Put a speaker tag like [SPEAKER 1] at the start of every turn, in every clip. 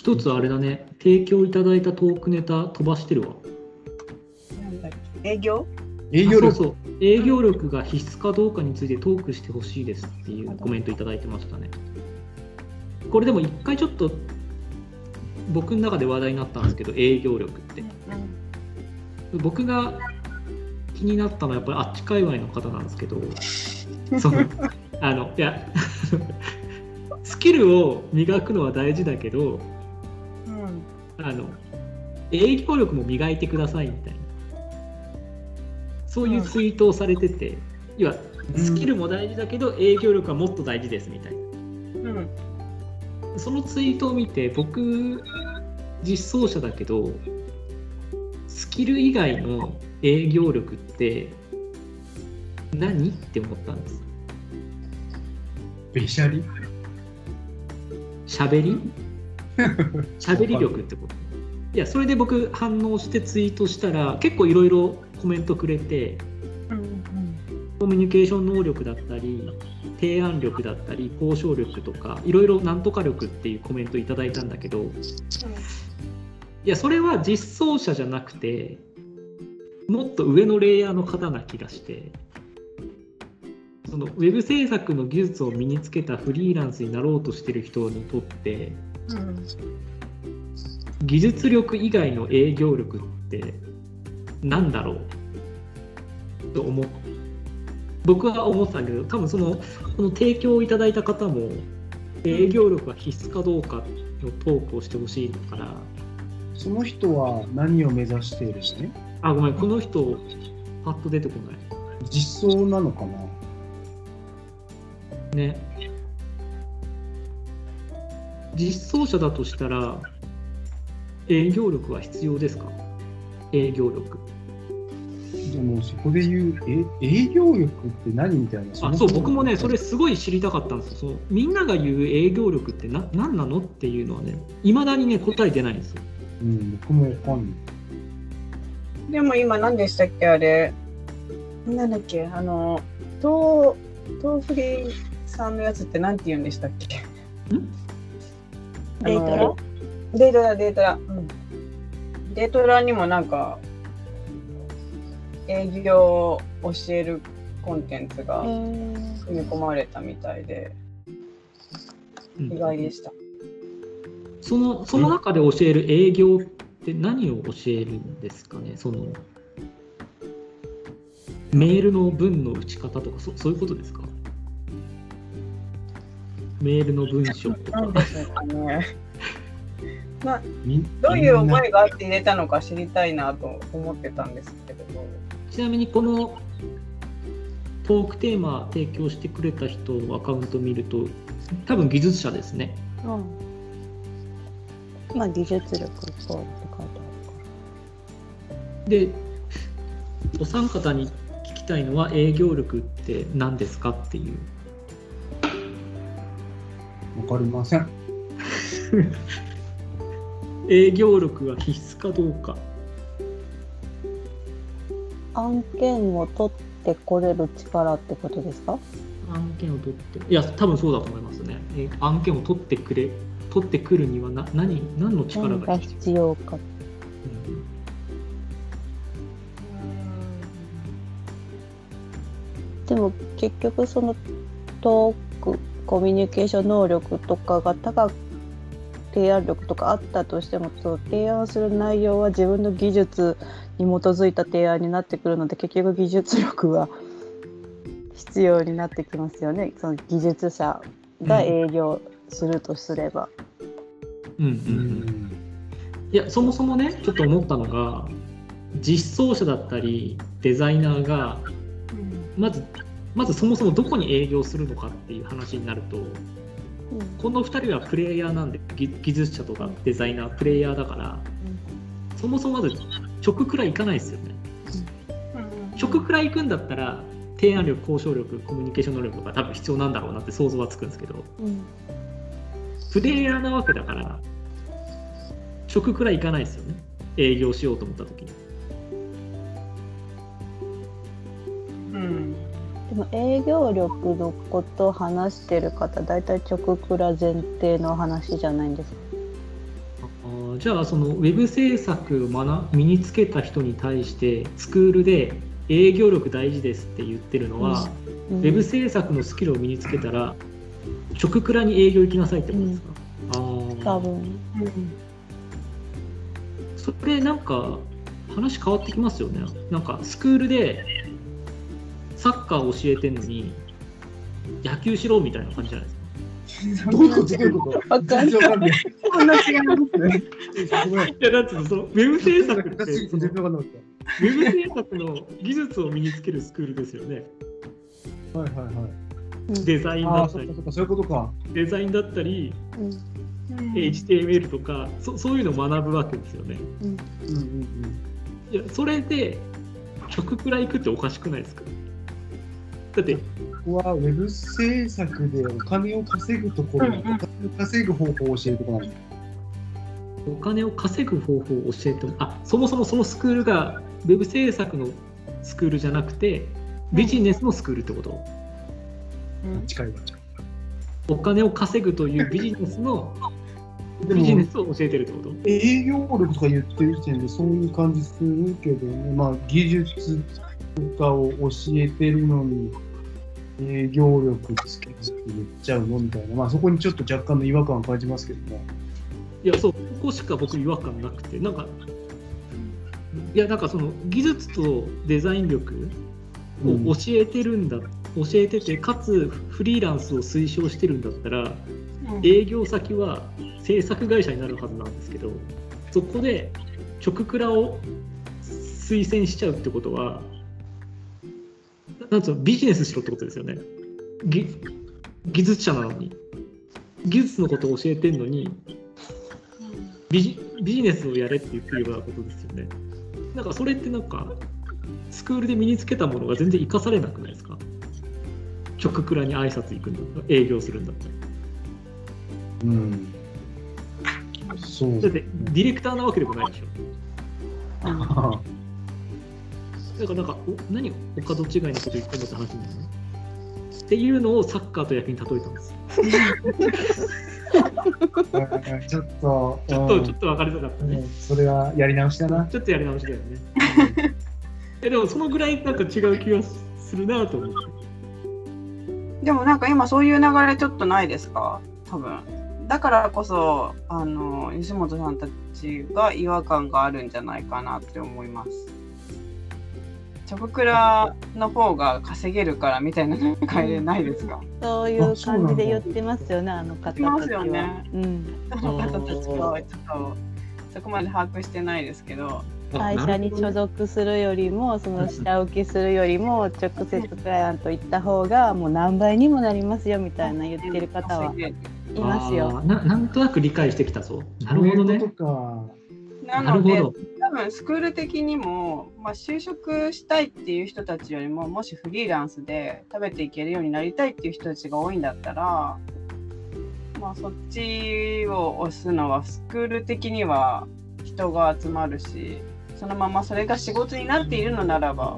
[SPEAKER 1] 一つあれだね、提供いただいたトークネタ飛ばしてるわ。
[SPEAKER 2] なんだっけ？営業？
[SPEAKER 3] 営業力。
[SPEAKER 1] あそうそう。営業力が必須かどうかについてトークしてほしいですっていうコメントいただいてましたね。これでも一回ちょっと僕の中で話題になったんですけど、営業力って。僕が気になったのはやっぱりあっち界隈の方なんですけど、そのあのいやスキルを磨くのは大事だけど、
[SPEAKER 2] うん
[SPEAKER 1] あの営業力も磨いてくださいみたいな。そういうツイートをされてて、要はスキルも大事だけど営業力はもっと大事ですみたいな。
[SPEAKER 2] うん。
[SPEAKER 1] そのツイートを見て僕実装者だけどスキル以外の営業力って何って思ったんです。
[SPEAKER 3] べしゃり？
[SPEAKER 1] 喋り？喋り力ってこと。いやそれで僕反応してツイートしたら結構いろいろコメントくれて
[SPEAKER 2] うん
[SPEAKER 1] コミュニケーション能力だったり提案力だったり交渉力とかいろいろなんとか力っていうコメントいただいたんだけどいやそれは実装者じゃなくてもっと上のレイヤーの方な気がしてそのウェブ制作の技術を身につけたフリーランスになろうとしてる人にとって
[SPEAKER 2] うん
[SPEAKER 1] 技術力以外の営業力って何だろうと思っ僕は思ってたけど多分そのこの提供をいただいた方も営業力が必須かどうかのトークをしてほしいから。
[SPEAKER 3] その人は何を目指しているのね？
[SPEAKER 1] あごめんこの人パッと出てこない。
[SPEAKER 3] 実装なのかな？
[SPEAKER 1] ね実装者だとしたら営業力は必要ですか？営業力。
[SPEAKER 3] でもそこで言うえ営業力って何みたいな
[SPEAKER 1] あそう僕もねそれすごい知りたかったんですよ。そうみんなが言う営業力ってな何なのっていうのはねいまだにね答え出ないんですよ。
[SPEAKER 3] うん僕もわかんない。
[SPEAKER 2] でも今何でしたっけあれ？なんだっけ？あの東東フリーさんのやつってなんて言うんでしたっけ？
[SPEAKER 4] デートラ
[SPEAKER 2] デートラデートラ、うん、デートラにもなんか営業を教えるコンテンツが組み込まれたみたいで
[SPEAKER 1] うん。
[SPEAKER 2] 意外でした。
[SPEAKER 1] そのその中で教える営業って何を教えるんですかね？そのメールの文の打ち方とかそそういうことですか？メールの文章とか
[SPEAKER 2] ね。な
[SPEAKER 3] み
[SPEAKER 2] どういう思いがあって入れたのか知りたいなと思ってたんですけれど。
[SPEAKER 1] ちなみにこのトークテーマ提供してくれた人のアカウントを見ると多分技術者ですね
[SPEAKER 4] うん。まあ技術力って書いてあ
[SPEAKER 1] でお三方に聞きたいのは営業力って何ですかっていう
[SPEAKER 3] わかりません。
[SPEAKER 1] 営業力が必須かどうか。
[SPEAKER 4] る案件を取ってこれる力ってことですか？
[SPEAKER 1] 案件を取って。いや多分そうだと思いますね。え案件を取ってくれ取ってくるにはな何何の力
[SPEAKER 4] 何が
[SPEAKER 1] が必要？
[SPEAKER 4] 必要か。
[SPEAKER 1] うん。
[SPEAKER 4] でも結局そのトークコミュニケーション能力とかが高く提案力とかあったとしてもそう提案する内容は自分の技術に基づいた提案になってくるので結局技術力は必要になってきますよね。その技術者が営業するとすれば。
[SPEAKER 1] うんうんいやそもそもねちょっと思ったのが実装者だったりデザイナーがまずまずそもそもどこに営業するのかっていう話になるとこの2人はプレイヤーなんで技技術者とかデザイナープレイヤーだからそもそもまず直くらい行かないですよね。直くらい行くんだったら提案力交渉力コミュニケーション能力とか多分必要なんだろうなって想像はつくんですけど
[SPEAKER 4] うん。
[SPEAKER 1] プレイヤーなわけだから直くらい行かないですよね。営業しようと思った時に。
[SPEAKER 2] うん
[SPEAKER 4] でも営業力のことを話してる方大体直くら前提の話じゃないんですか？
[SPEAKER 1] ーじゃあそのウェブ制作を学身につけた人に対してスクールで営業力大事ですって言ってるのは、
[SPEAKER 4] うん。
[SPEAKER 1] ウェブ制作のスキルを身につけたら直クラに営業行きなさいってことですか、あー。
[SPEAKER 4] 多分。
[SPEAKER 2] うん
[SPEAKER 1] それなんか話変わってきますよね。なんかスクールでサッカー教えてんのに野球しろみたいな感じじゃないですか
[SPEAKER 3] どういうことどういうこと？
[SPEAKER 4] わかん
[SPEAKER 3] 全然わかんない。
[SPEAKER 2] こんな違いますね。
[SPEAKER 1] いやだってそのウェブ制作って
[SPEAKER 3] 全
[SPEAKER 1] そのウェブ制作の技術を身につけるスクールですよね
[SPEAKER 3] た。はいはいはい。
[SPEAKER 1] デザイン
[SPEAKER 3] ああ、
[SPEAKER 1] だったり
[SPEAKER 3] そっかそっか、そういうことか。
[SPEAKER 1] デザインだったり
[SPEAKER 4] うん、
[SPEAKER 1] HTML とかそそういうのを学ぶわけですよね
[SPEAKER 4] うん、
[SPEAKER 3] うんうん
[SPEAKER 1] いやそれで直くらい行くっておかしくないですか？だって
[SPEAKER 3] うん。ここはウェブ制作でお金を稼ぐところ、
[SPEAKER 2] うんうん
[SPEAKER 3] お金を稼ぐ方法を教えるところなんです。
[SPEAKER 1] お金を稼ぐ方法を教えてもあそもそもそのスクールがウェブ制作のスクールじゃなくてビジネスのスクールってこと、
[SPEAKER 3] 近いわ。
[SPEAKER 1] お金を稼ぐというビジネスの
[SPEAKER 3] で
[SPEAKER 1] ビジネ
[SPEAKER 3] も、
[SPEAKER 1] スを教えてるってこと？
[SPEAKER 3] 営業力とか言ってる時点でそういう感じするけどね、まあ、技術とかを教えてるのに、営業力つけるって言っちゃうのみたいな、まあ、そこにちょっと若干の違和感を感じますけどね。
[SPEAKER 1] いやそうここしか僕違和感なくて。なんかいやなんかその技術とデザイン力を教えてるんだ、教えててかつフリーランスを推奨してるんだったら営業先は制作会社になるはずなんですけどそこで直クラを推薦しちゃうってことはななんつうのビジネスしろってことですよね。ぎ技術者なのに。技術のことを教えてるのにビジビジネスをやれって言ってるようなことですよね。なんかそれってなんかスクールで身につけたものが全然生かされなくないですか？直クラに挨拶行くんだったら営業するんだったら
[SPEAKER 3] うん。そう。
[SPEAKER 1] だってディレクターなわけでもないでしょ だからなんかお何お門違いなこと言ってんのって話になるね。っていうのをサッカーと野球に例えたんです。
[SPEAKER 3] ちょっと、
[SPEAKER 1] ちょっと、
[SPEAKER 3] うん。
[SPEAKER 1] ちょっと分かりづらかったね、
[SPEAKER 3] うん。それはやり直しだな。
[SPEAKER 1] ちょっとやり直しだよね。えでもそのぐらいなんか違う気がするなと思って。
[SPEAKER 2] でもなんか今そういう流れちょっとないですか？多分。だからこそあの吉本さんたちが違和感があるんじゃないかなって思います。チョコクラの方が稼げるからみたいな流れないですか？
[SPEAKER 4] そういう感じで言ってますよね、あの方たちは。
[SPEAKER 2] 言ってますよね。
[SPEAKER 4] うん、
[SPEAKER 2] その方たちは。ちょっとそこまで把握してないですけど。
[SPEAKER 4] 会社に所属するよりも、その下請けするよりも、直接クライアント行った方が、もう何倍にもなりますよみたいな言ってる方はいますよ。
[SPEAKER 1] ななんとなく理解してきたぞ。なるほどね。
[SPEAKER 2] な
[SPEAKER 1] るほど
[SPEAKER 2] 多分スクール的にも、まあ、就職したいっていう人たちよりももしフリーランスで食べていけるようになりたいっていう人たちが多いんだったら、まあ、そっちを押すのはスクール的には人が集まるしそのままそれが仕事になっているのならば、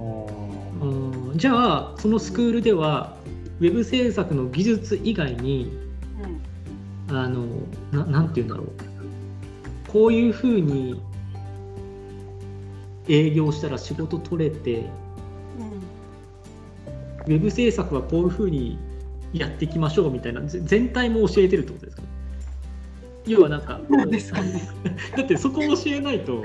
[SPEAKER 1] うんじゃあそのスクールではウェブ制作の技術以外に
[SPEAKER 2] うん。
[SPEAKER 1] あのななんて言うんだろう。こういうふうに営業したら仕事取れてウェブ制作はこういうふうにやっていきましょうみたいなぜ全体も教えてるってことですか？要はなんか
[SPEAKER 2] なんですかね。
[SPEAKER 1] だってそこを教えないと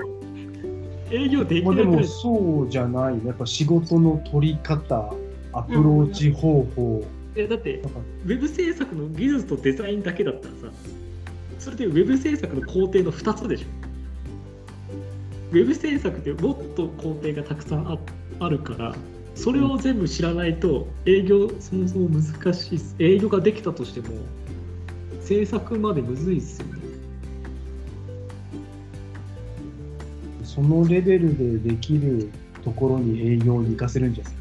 [SPEAKER 1] 営業でき
[SPEAKER 3] まあ、でもそうじゃないね。やっぱ仕事の取り方、アプローチ方法。
[SPEAKER 1] えだってウェブ制作の技術とデザインだけだったらさそれでウェブ制作の工程の2つでしょウェブ制作ってもっと工程がたくさんああるからそれを全部知らないと営業そもそも難しい営業ができたとしても制作までむずいっすよね
[SPEAKER 3] そのレベルでできるところに営業に行かせるんじゃない？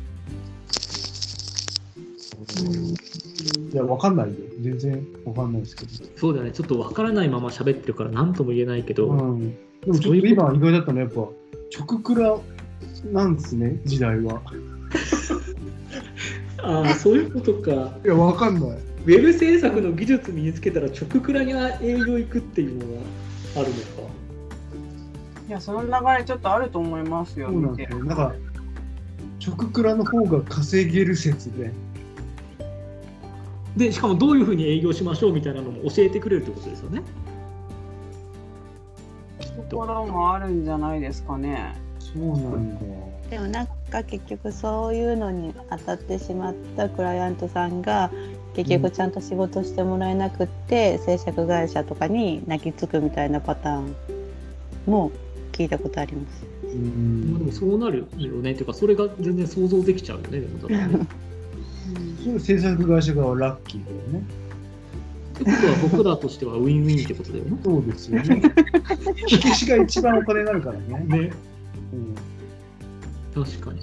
[SPEAKER 3] いや、わかんないよ。全然わかんないですけど。
[SPEAKER 1] そうだねちょっとわからないまま喋ってるから何とも言えないけど、
[SPEAKER 3] うん。でもちょっと今意外だったのはやっぱ、直クラなんですね、時代は。
[SPEAKER 1] ああそういうことか
[SPEAKER 3] いや、わかんない。
[SPEAKER 1] ウェブ制作の技術身につけたら直クラに営業行くっていうのはあるのか？
[SPEAKER 2] いやその流れちょっとあると思いますよ
[SPEAKER 3] そうなん
[SPEAKER 2] 見て
[SPEAKER 3] ですよ。なんか、直クラの方が稼げる説で。
[SPEAKER 1] でしかもどういうふうに営業しましょうみたいなのも教えてくれるってことですよね
[SPEAKER 2] ところもあるんじゃないですかね。
[SPEAKER 3] そうなんだ。
[SPEAKER 4] でもなんか結局そういうのに当たってしまったクライアントさんが結局ちゃんと仕事してもらえなくって、制作会社とかに泣きつくみたいなパターンも聞いたことあります。
[SPEAKER 3] う
[SPEAKER 1] まあ、で
[SPEAKER 3] ん。
[SPEAKER 1] もそうなるよねっていうかそれが全然想像できちゃうよねでもだね
[SPEAKER 3] 制作会社側はラッキーだよね。
[SPEAKER 1] ってことは僕らとしてはウィンウィンってことだよね。
[SPEAKER 3] そうですよね。火消しが一番お金になるからね。
[SPEAKER 1] ね。
[SPEAKER 3] うん、
[SPEAKER 1] 確かに。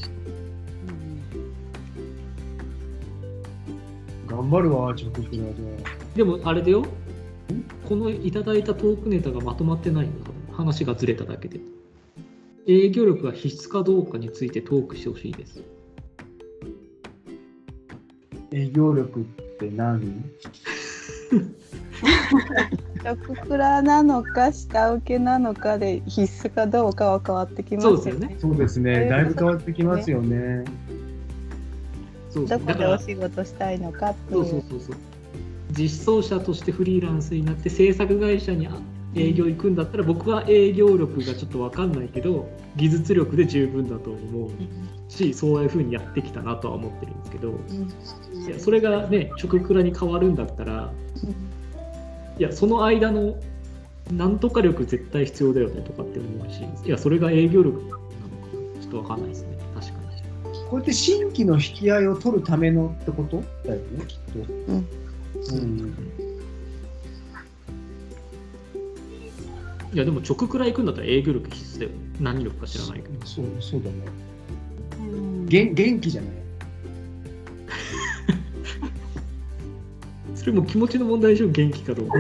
[SPEAKER 3] 頑張るわ、直クラで。
[SPEAKER 1] でもあれだよ。このいただいたトークネタがまとまってないんだ話がずれただけで。営業力が必須かどうかについてトークしてほしいです。
[SPEAKER 3] 営業力って何？
[SPEAKER 4] 直クラなのか下請けなのかで必須かどうかは変わってきますよね。
[SPEAKER 1] そうですよね
[SPEAKER 3] そうですね。だいぶ変わってきますよね。
[SPEAKER 1] そう
[SPEAKER 4] どこでお仕事したいのかってい
[SPEAKER 1] そうそう
[SPEAKER 4] う。
[SPEAKER 1] そうそう実装者としてフリーランスになって制作会社に営業行くんだったら僕は営業力がちょっと分かんないけど技術力で十分だと思うしそういうふうにやってきたなとは思ってるんですけどいやそれがね直クラに変わるんだったらいやその間のなんとか力絶対必要だよねとかって思うしいやそれが営業力なのかちょっと分かんないですね確かに。
[SPEAKER 3] これって新規の引き合いを取るためのってことだよね、きっと。
[SPEAKER 4] うん
[SPEAKER 3] うん。
[SPEAKER 1] いやでも直クラ行くんだったら営業力必須だよね何力か知らないけど。
[SPEAKER 3] そう、そうだね。
[SPEAKER 2] うん
[SPEAKER 3] 元元気じゃない？
[SPEAKER 1] それも気持ちの問題でしょ？元気かどうか。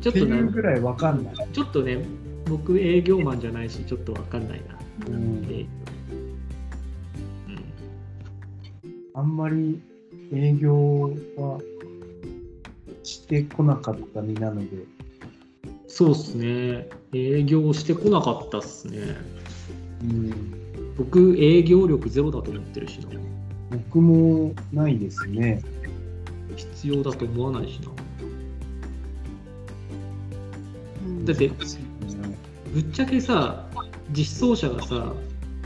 [SPEAKER 1] ちょっとね
[SPEAKER 3] ぐらいわかんない。
[SPEAKER 1] ちょっとね僕営業マンじゃないしちょっと分かんないな。
[SPEAKER 3] うん
[SPEAKER 1] 営業うん
[SPEAKER 3] あんまり営業はしてこなかった身なので、
[SPEAKER 1] そうっすね。営業してこなかったっすね。
[SPEAKER 3] うん、
[SPEAKER 1] 僕営業力ゼロだと思ってるしな。
[SPEAKER 3] 僕もないですね。
[SPEAKER 1] 必要だと思わないしな。
[SPEAKER 2] うん。
[SPEAKER 1] だってぶっちゃけさ実装者がさ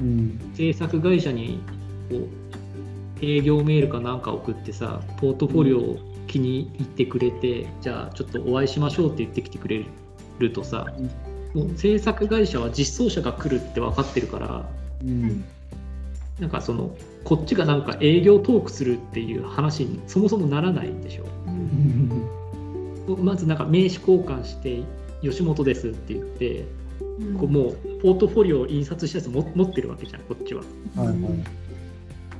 [SPEAKER 3] うん、
[SPEAKER 1] 制作会社にこう営業メールかなんか送ってさポートフォリオを気に入ってくれて、じゃあちょっとお会いしましょうって言ってきてくれるとさ、もう制作会社は実装者が来るって分かってるから
[SPEAKER 3] うん、
[SPEAKER 1] なんかそのこっちがなんか営業トークするっていう話にそもそもならないんでしょ。まずなんか名刺交換して吉本ですって言って、こうもうポートフォリオを印刷したやつも持ってるわけじゃんこっちは。
[SPEAKER 3] はいはい。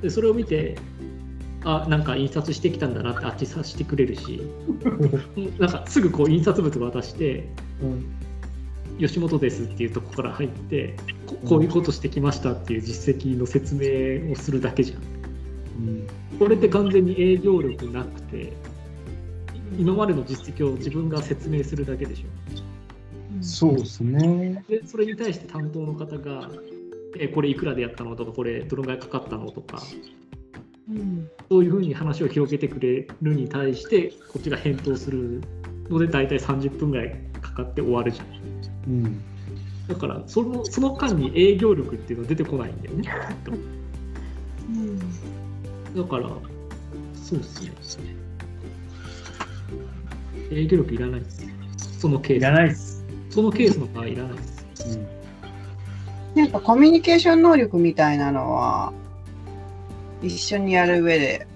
[SPEAKER 1] でそれを見てあなんか印刷してきたんだなってあっちさせてくれるし。なんかすぐこう印刷物渡して
[SPEAKER 3] うん
[SPEAKER 1] 吉本ですっていうとこから入ってここういうことしてきましたっていう実績の説明をするだけじゃん。
[SPEAKER 3] うん。
[SPEAKER 1] これって完全に営業力なくて今までの実績を自分が説明するだけでしょ。
[SPEAKER 3] そうですね。
[SPEAKER 1] でそれに対して担当の方がえこれいくらでやったの？とかこれどのぐらいかかったの？とか
[SPEAKER 2] うん
[SPEAKER 1] そういうふうに話を広げてくれるに対してこっちが返答するので大体30分ぐらいかかって終わるじゃん。
[SPEAKER 3] うん。
[SPEAKER 1] だからそのその間に営業力っていうのは出てこないんだよね。きっと。だからそうっすね。営業力いらないですそのケ
[SPEAKER 3] いら
[SPEAKER 1] ー
[SPEAKER 3] ないっす。
[SPEAKER 1] スそのケースの場合いらないです。
[SPEAKER 3] うん。
[SPEAKER 2] なんかコミュニケーション能力みたいなのは一緒にやる上で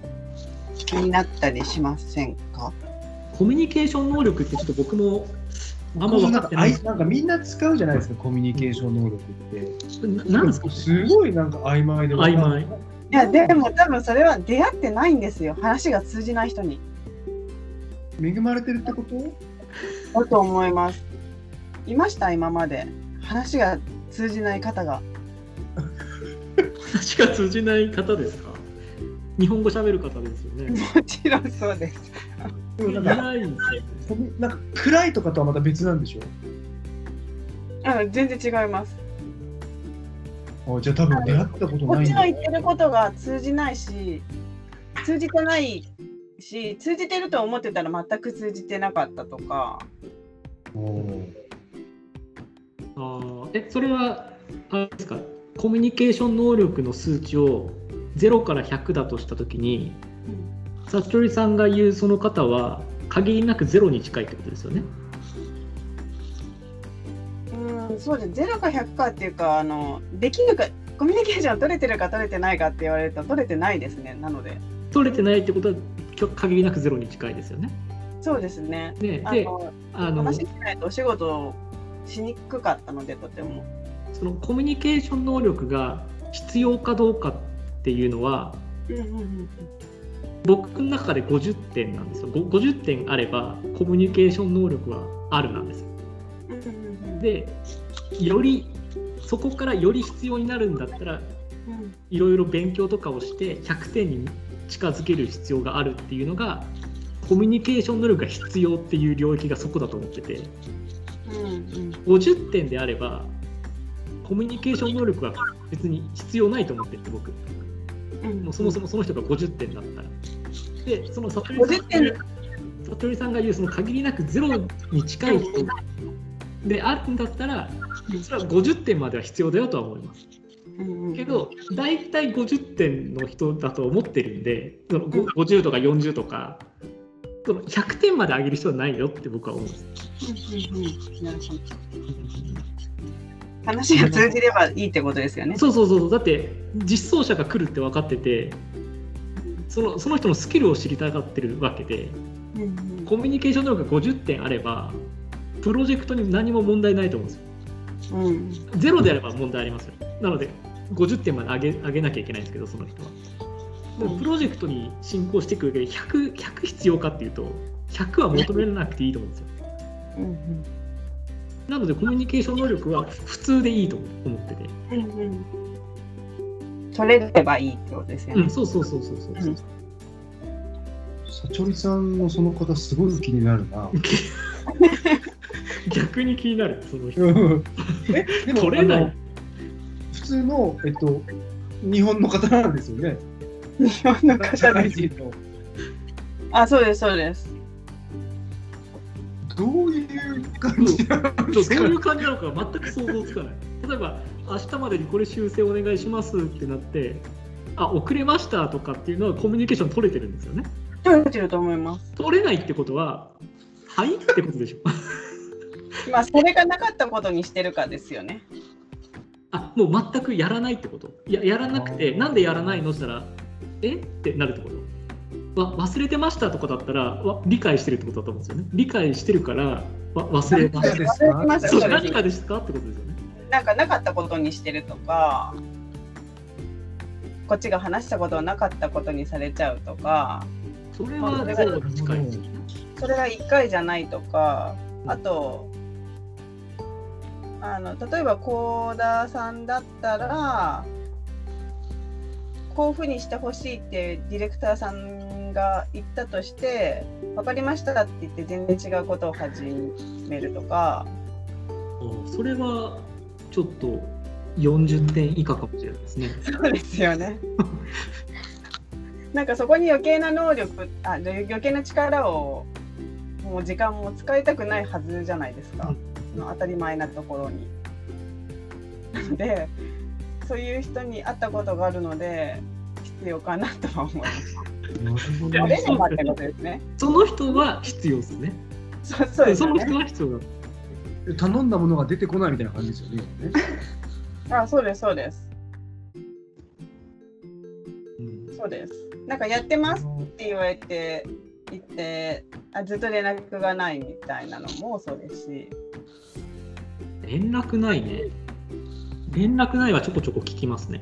[SPEAKER 2] 気になったりしませんか？
[SPEAKER 1] コミュニケーション能力ってちょっと僕もあんま分かってない。
[SPEAKER 3] なんかみんな使うじゃないですか、コミュニケーション能力って。
[SPEAKER 1] ななんですか
[SPEAKER 3] すごいなんか曖昧で。
[SPEAKER 1] 曖昧。
[SPEAKER 2] いやでも多分それは出会ってないんですよ。話が通じない人に。
[SPEAKER 3] 恵まれてるってこと？
[SPEAKER 2] だと思います。いました？今まで。話が通じない方が。
[SPEAKER 1] 話が通じない方ですか？日本語喋る方ですよね。
[SPEAKER 2] もちろんそうです。
[SPEAKER 3] でもなんか
[SPEAKER 1] ないんですよ
[SPEAKER 3] なんか暗いとかとはまた別なんでしょ
[SPEAKER 2] あ全然違います。
[SPEAKER 3] あじゃあ多分出会ったこと
[SPEAKER 2] こっち
[SPEAKER 3] ないんだ
[SPEAKER 2] の言ってることが通じないし、通じてないし、通じてると思ってたら全く通じてなかったとか、
[SPEAKER 1] あーえそれはあれですか？コミュニケーション能力の数値を0から100だとしたときにさちょりさんが言うその方は限りなくゼロに近いってことですよね。
[SPEAKER 2] うん、そうです。0か100かっていうか、あのできるか、コミュニケーション取れてるか取れてないかって言われると、取れてないですね。なので、
[SPEAKER 1] 取れてないってことは限りなくゼロに近いですよね。
[SPEAKER 2] そうですね。
[SPEAKER 1] でで
[SPEAKER 2] あの
[SPEAKER 1] あの
[SPEAKER 2] 話しないとお仕事しにくかったので、とても。
[SPEAKER 1] そのコミュニケーション能力が必要かどうかっていうのは
[SPEAKER 2] うんうんうん
[SPEAKER 1] 僕の中で50点なんですよ。ご50点あればコミュニケーション能力はあるなんですよ。
[SPEAKER 2] うんうんうん
[SPEAKER 1] でよりそこからより必要になるんだったら
[SPEAKER 2] うん。
[SPEAKER 1] いろいろ勉強とかをして100点に近づける必要があるっていうのがコミュニケーション能力が必要っていう領域がそこだと思ってて。
[SPEAKER 2] うんうん。
[SPEAKER 1] 50点であればコミュニケーション能力は別に必要ないと思ってる僕。
[SPEAKER 2] うん
[SPEAKER 1] もうそもそもその人が50点だった。らでその悟りさん
[SPEAKER 2] 50点
[SPEAKER 1] 悟りさんが言うその限りなくゼロに近い。人であるんだったらそれは50点までは必要だよとは思います。けど大体50点の人だと思ってるんでそのご50とか40とかその100点まで上げる必要はないよって僕は思うんです。
[SPEAKER 2] 話が通じればいいってことですよね。
[SPEAKER 1] そうそうそうそうだって実装者が来るって分かっててそのその人のスキルを知りたがってるわけで
[SPEAKER 2] うんうん
[SPEAKER 1] コミュニケーション能力が50点あればプロジェクトに何も問題ないと思うんですよ。
[SPEAKER 2] うん
[SPEAKER 1] ゼロであれば問題ありますよ。なので50点まで上げ上げなきゃいけないんですけどその人は。プロジェクトに進行していく上で 100, 100必要かっていうと100は求めなくていいと思うんですよ。
[SPEAKER 2] うん
[SPEAKER 1] なのでコミュニケーション能力は普通でいいと思ってて。
[SPEAKER 2] うんうん取れればいいってことですよね
[SPEAKER 1] うん、。そうそうそうそうそう。
[SPEAKER 2] うん
[SPEAKER 3] さちょりさんのその方すごい気になるな。
[SPEAKER 1] 逆に気になるその人。
[SPEAKER 3] えでも
[SPEAKER 1] 取れない
[SPEAKER 3] 普通の、えっと、日本の方なんですよね。
[SPEAKER 2] 日本の
[SPEAKER 3] 社
[SPEAKER 2] 方です。あ、そうです、そうです。
[SPEAKER 3] どういう感じ
[SPEAKER 1] ういう感じなのか全く想像つかない。例えば、明日までにこれ修正お願いしますってなって、あ、遅れましたとかっていうのはコミュニケーション取れてるんですよね。
[SPEAKER 2] 取れてると思います。
[SPEAKER 1] 取れないってことは、はい？ってことでしょ。
[SPEAKER 2] まあ、それがなかったことにしてるかですよね。
[SPEAKER 1] あ、もう全くやらないってこと？いや、やらなくて、なんでやらないのって言ったら、え？ってなるってこと？わ忘れてましたとかだったらわ理解してるってことだと思うんですよね。理解してるからわ忘れまし
[SPEAKER 2] た
[SPEAKER 1] た。そう何かですかってことですよね。
[SPEAKER 2] なんかなかったことにしてるとか、こっちが話したことをなかったことにされちゃうとか、
[SPEAKER 1] それは近い。
[SPEAKER 2] それが1回じゃないとか、あと、あの例えば幸田さんだったら、こういうふうにしてほしいってディレクターさんが言ったとして、分かりましたって言って全然違うことを始めるとか、
[SPEAKER 1] あそれはちょっと40点以下かもしれないですね。
[SPEAKER 2] そうですよね。なんかそこに余計な能力あ余計な力をもう時間も使いたくないはずじゃないですか、その当たり前なところに。なのでそういう人に会ったことがあるので必要かなとは思います。
[SPEAKER 3] なるほど
[SPEAKER 2] あ
[SPEAKER 3] ね
[SPEAKER 2] れもってことですね。
[SPEAKER 1] その人は必要ですね。
[SPEAKER 2] そうそうですよ
[SPEAKER 1] その人
[SPEAKER 2] ね。
[SPEAKER 1] は必要だ。
[SPEAKER 3] 頼んだものが出てこないみたいな感じですよね
[SPEAKER 2] あそうですそうです
[SPEAKER 1] うん
[SPEAKER 2] そうです。なんかやってますって言われて言ってあずっと連絡がないみたいなのもそうですし。
[SPEAKER 1] 連絡ないね。連絡ないはちょこちょこ聞きますね。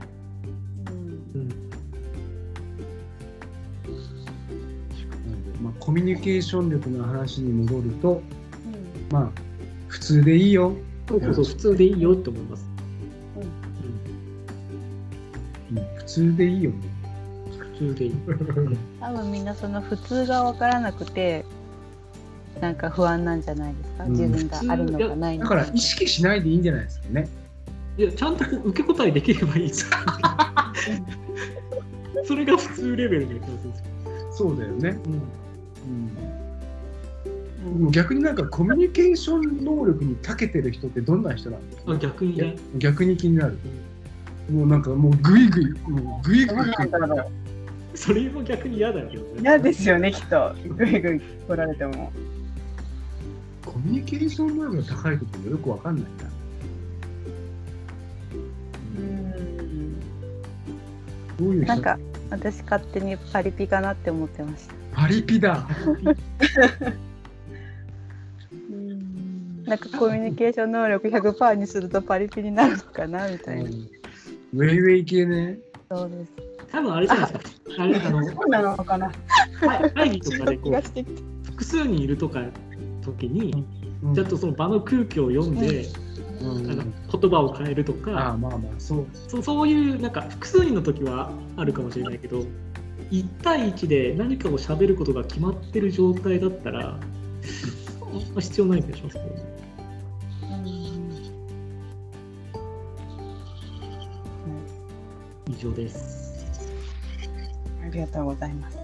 [SPEAKER 3] コミュニケーション力の話に戻ると、
[SPEAKER 2] うん
[SPEAKER 3] まあ、普通でいいよ。
[SPEAKER 1] そうそうそう普通でいいよって思います。
[SPEAKER 3] うん普通でいいよね。普
[SPEAKER 1] 通でいい。
[SPEAKER 4] 多分みんなその普通が分からなくてなんか不安なんじゃないですか、
[SPEAKER 3] うん
[SPEAKER 4] 自分があるのかないの
[SPEAKER 3] だ
[SPEAKER 4] か
[SPEAKER 3] から意識しないでいいんじゃないですかね。
[SPEAKER 1] いや、ちゃんと受け答えできればいいです。それが普通レベルの気がするんで。
[SPEAKER 3] そうだよね。
[SPEAKER 1] うん
[SPEAKER 3] うん、逆になんかコミュニケーション能力に長けてる人ってどんな人なんですか？
[SPEAKER 1] あ逆にね、
[SPEAKER 3] 逆に気になる。もうなんかもうグイグイ、もうグイグイ
[SPEAKER 1] それも逆に嫌だけどね。
[SPEAKER 2] 嫌ですよねきっと。ぐいぐい来られても。
[SPEAKER 3] コミュニケーション能力が高い人ってよくわかんないな。
[SPEAKER 2] うん。
[SPEAKER 3] どういう人？
[SPEAKER 4] なんか私勝手にパリピかなって思ってました
[SPEAKER 3] パリピだ。
[SPEAKER 4] なんかコミュニケーション能力100%にするとパリピになるのかなみたいな、
[SPEAKER 3] ウェイウェイ系ね。
[SPEAKER 4] そうです
[SPEAKER 1] 多分あれじゃないですか。あれあの
[SPEAKER 2] そうなのかな
[SPEAKER 1] 会会議とかでこう複数人いるとか時に
[SPEAKER 3] うん
[SPEAKER 1] ちゃんとその場の空気を読んで、
[SPEAKER 3] うん
[SPEAKER 1] なんか言葉を変えると
[SPEAKER 3] あ
[SPEAKER 1] か、
[SPEAKER 3] あまあまあそう。
[SPEAKER 1] そうそういうなんか複数人の時はあるかもしれないけど1対1で何かを喋ることが決まってる状態だったらあんま必要ない気がしますけどね。以上です。
[SPEAKER 2] ありがとうございます